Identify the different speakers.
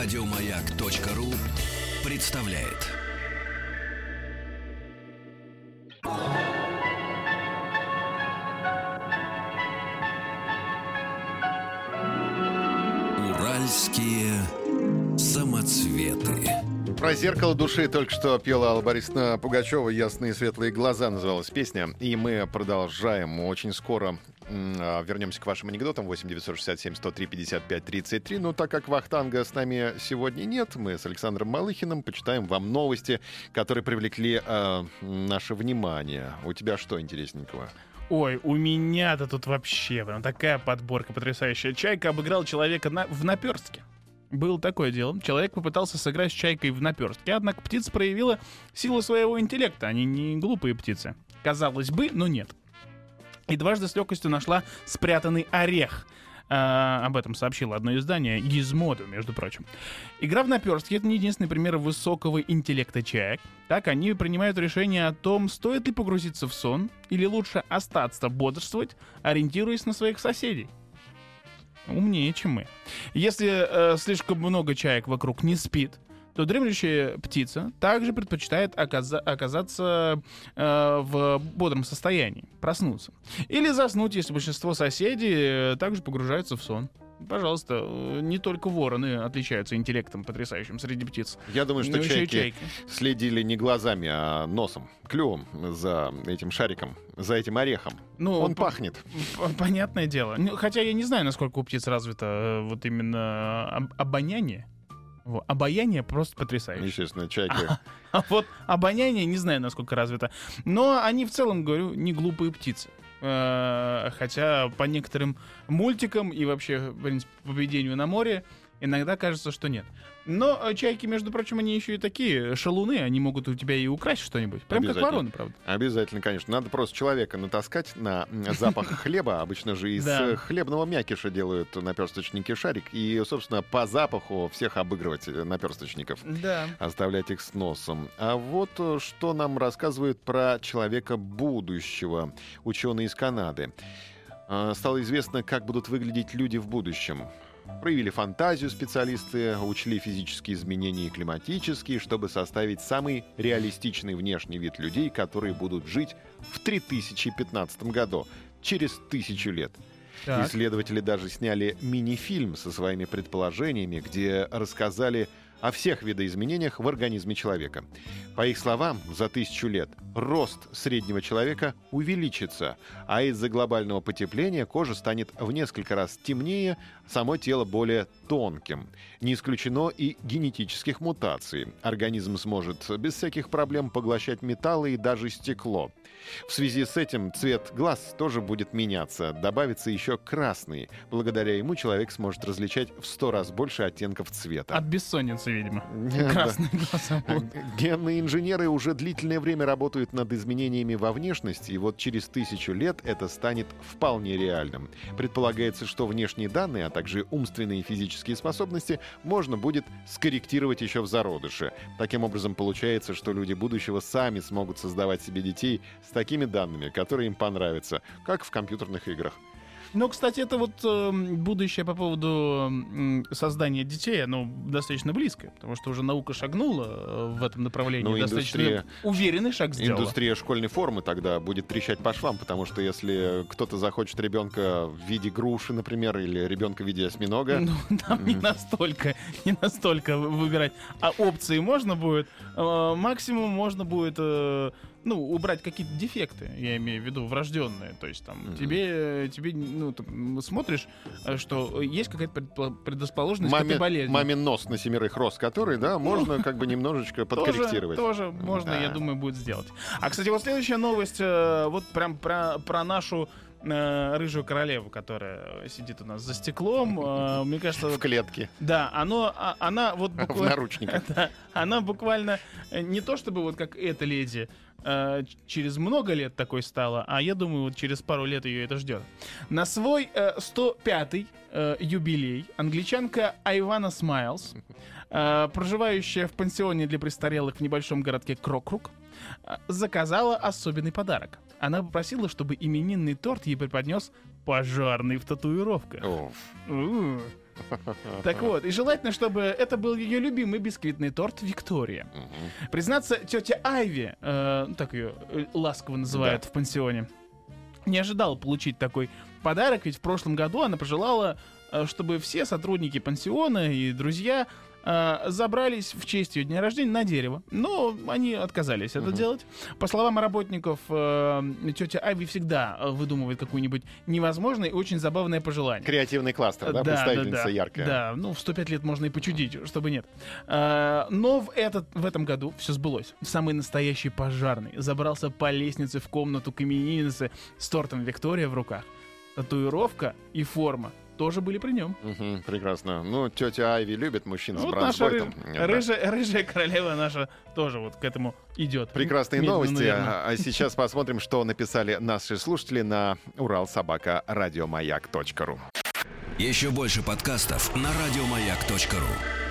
Speaker 1: Радиомаяк.ру представляет. Уральские.
Speaker 2: Про зеркало души только что пела Алла Борисовна Пугачева «Ясные светлые глаза» называлась песня. И мы продолжаем. Очень скоро а, вернемся к вашим анекдотам. 8 967 103 55 33. Но так как Вахтанга с нами сегодня нет, мы с Александром Малыхиным почитаем вам новости, которые привлекли э, наше внимание. У тебя что интересненького?
Speaker 3: Ой, у меня-то тут вообще прям такая подборка потрясающая. Чайка обыграл человека на, в наперстке. Было такое дело. Человек попытался сыграть с чайкой в наперстке, однако птица проявила силу своего интеллекта. Они не глупые птицы. Казалось бы, но нет. И дважды с легкостью нашла спрятанный орех. А, об этом сообщило одно издание, Gizmodo, между прочим. Игра в наперстке — это не единственный пример высокого интеллекта чаек. Так, они принимают решение о том, стоит ли погрузиться в сон, или лучше остаться бодрствовать, ориентируясь на своих соседей. Умнее, чем мы. Если э, слишком много чаек вокруг не спит, то дремлющая птица также предпочитает оказа- оказаться э, в бодром состоянии, проснуться. Или заснуть, если большинство соседей э, также погружаются в сон. Пожалуйста, э, не только вороны отличаются интеллектом потрясающим среди птиц.
Speaker 2: Я думаю, что
Speaker 3: но еще и
Speaker 2: чайки следили не глазами, а носом, клювом за этим шариком, за этим орехом.
Speaker 3: Ну,
Speaker 2: Он
Speaker 3: п-
Speaker 2: пахнет.
Speaker 3: Понятное дело. Ну, Хотя я не знаю, насколько у птиц развито э, вот именно об- обоняние. Во, Обаяние просто потрясающее.
Speaker 2: Естественно, чайки.
Speaker 3: А вот обоняние не знаю, насколько развито. Но они в целом, говорю, не глупые птицы. Э, Хотя по некоторым мультикам и вообще, в принципе, по поведению на море иногда кажется, что нет. Но э, чайки, между прочим, они еще и такие шалуны, они могут у тебя и украсть что-нибудь. Прям как вороны, правда.
Speaker 2: Обязательно, конечно. Надо просто человека натаскать на запах хлеба. Обычно же из э, хлебного мякиша делают наперсточники шарик. И, собственно, по запаху всех обыгрывать э, наперсточников.
Speaker 3: Да.
Speaker 2: Оставлять их с носом. А вот э, что нам рассказывают про человека будущего. Ученые из Канады. Э, Стало известно, как будут выглядеть люди в будущем. Проявили фантазию специалисты, учли физические изменения и климатические, чтобы составить самый реалистичный внешний вид людей, которые будут жить в 3015 году, через тысячу лет.
Speaker 3: Так.
Speaker 2: Исследователи даже сняли мини-фильм со своими предположениями, где рассказали о всех видоизменениях в организме человека. По их словам, за тысячу лет рост среднего человека увеличится, а из-за глобального потепления кожа станет в несколько раз темнее, само тело более тонким. Не исключено и генетических мутаций. Организм сможет без всяких проблем поглощать металлы и даже стекло. В связи с этим цвет глаз тоже будет меняться. Добавится еще красный. Благодаря ему человек сможет различать в сто раз больше оттенков цвета.
Speaker 3: От бессонницы, видимо.
Speaker 2: Да.
Speaker 3: Красные глаза.
Speaker 2: Генные инженеры уже длительное время работают над изменениями во внешности, и вот через тысячу лет это станет вполне реальным. Предполагается, что внешние данные, а также умственные и физические способности можно будет скорректировать еще в зародыше. Таким образом, получается, что люди будущего сами смогут создавать себе детей с такими данными, которые им понравятся, как в компьютерных играх.
Speaker 3: Ну, кстати, это вот э, будущее по поводу м, создания детей, оно достаточно близкое, потому что уже наука шагнула э, в этом направлении,
Speaker 2: Ну,
Speaker 3: достаточно уверенный шаг сделала.
Speaker 2: Индустрия школьной формы тогда будет трещать по швам, потому что если кто-то захочет ребенка в виде груши, например, или ребенка в виде осьминога,
Speaker 3: Ну, там не настолько, не настолько вы- выбирать. А опции можно будет, э, максимум можно будет, э, ну, убрать какие-то дефекты, я имею в виду врожденные. То есть там
Speaker 2: Мгм.
Speaker 3: тебе, тебе, ну, ты смотришь, э, что есть какая-то предрасположенность к
Speaker 2: мамин,
Speaker 3: этой болезни.
Speaker 2: мамин нос на семерых рос, который, да, можно как бы немножечко подкорректировать.
Speaker 3: Тоже, тоже можно,
Speaker 2: Да.
Speaker 3: я думаю, будет сделать. А, кстати, вот следующая новость, э, вот прям про, про нашу рыжую королеву, которая сидит у нас за стеклом. Э, мне кажется,
Speaker 2: В клетке,
Speaker 3: да, оно, а- она вот
Speaker 2: в
Speaker 3: буквально...
Speaker 2: наручниках.
Speaker 3: Да, она буквально э, не то чтобы вот как эта леди э, через много лет такой стала, а я думаю, вот через пару лет ее это ждет. На свой э, 105-й э, юбилей англичанка Айвана Смайлз, э, проживающая в пансионе для престарелых в небольшом городке Крокрук, э, заказала особенный подарок. Она попросила, чтобы именинный торт ей преподнес пожарный в татуировках.
Speaker 2: О,
Speaker 3: У, Так вот, и желательно, чтобы это был ее любимый бисквитный торт Виктория.
Speaker 2: Мгм.
Speaker 3: Признаться, тетя Айви, э, ну, так ее э, ласково называют в пансионе, не ожидала получить такой подарок, ведь в прошлом году она пожелала, э, чтобы все сотрудники пансиона и друзья забрались в честь ее дня рождения на дерево. Но они отказались это
Speaker 2: Мгм.
Speaker 3: делать. По словам работников, э, тетя Айви всегда э, выдумывает какое-нибудь невозможное и очень забавное пожелание.
Speaker 2: Креативный кластер, да, представительница яркая.
Speaker 3: Да, ну в 105 лет можно и почудить, чтобы нет. Но в, этот, в этом году все сбылось. Самый настоящий пожарный забрался по лестнице в комнату к имениннице с тортом Виктория в руках. Татуировка и форма тоже были при нем.
Speaker 2: Мгм, прекрасно. Ну, тетя Айви любит мужчин с
Speaker 3: Вот наша ры-.
Speaker 2: Да.
Speaker 3: рыжая, рыжая королева наша тоже вот к этому идет.
Speaker 2: Прекрасные
Speaker 3: Медленно,
Speaker 2: новости.
Speaker 3: наверное.
Speaker 2: А а сейчас посмотрим, что написали наши слушатели на уралсобака радиомаяк.ру.
Speaker 1: Еще больше подкастов на радиомаяк.ру.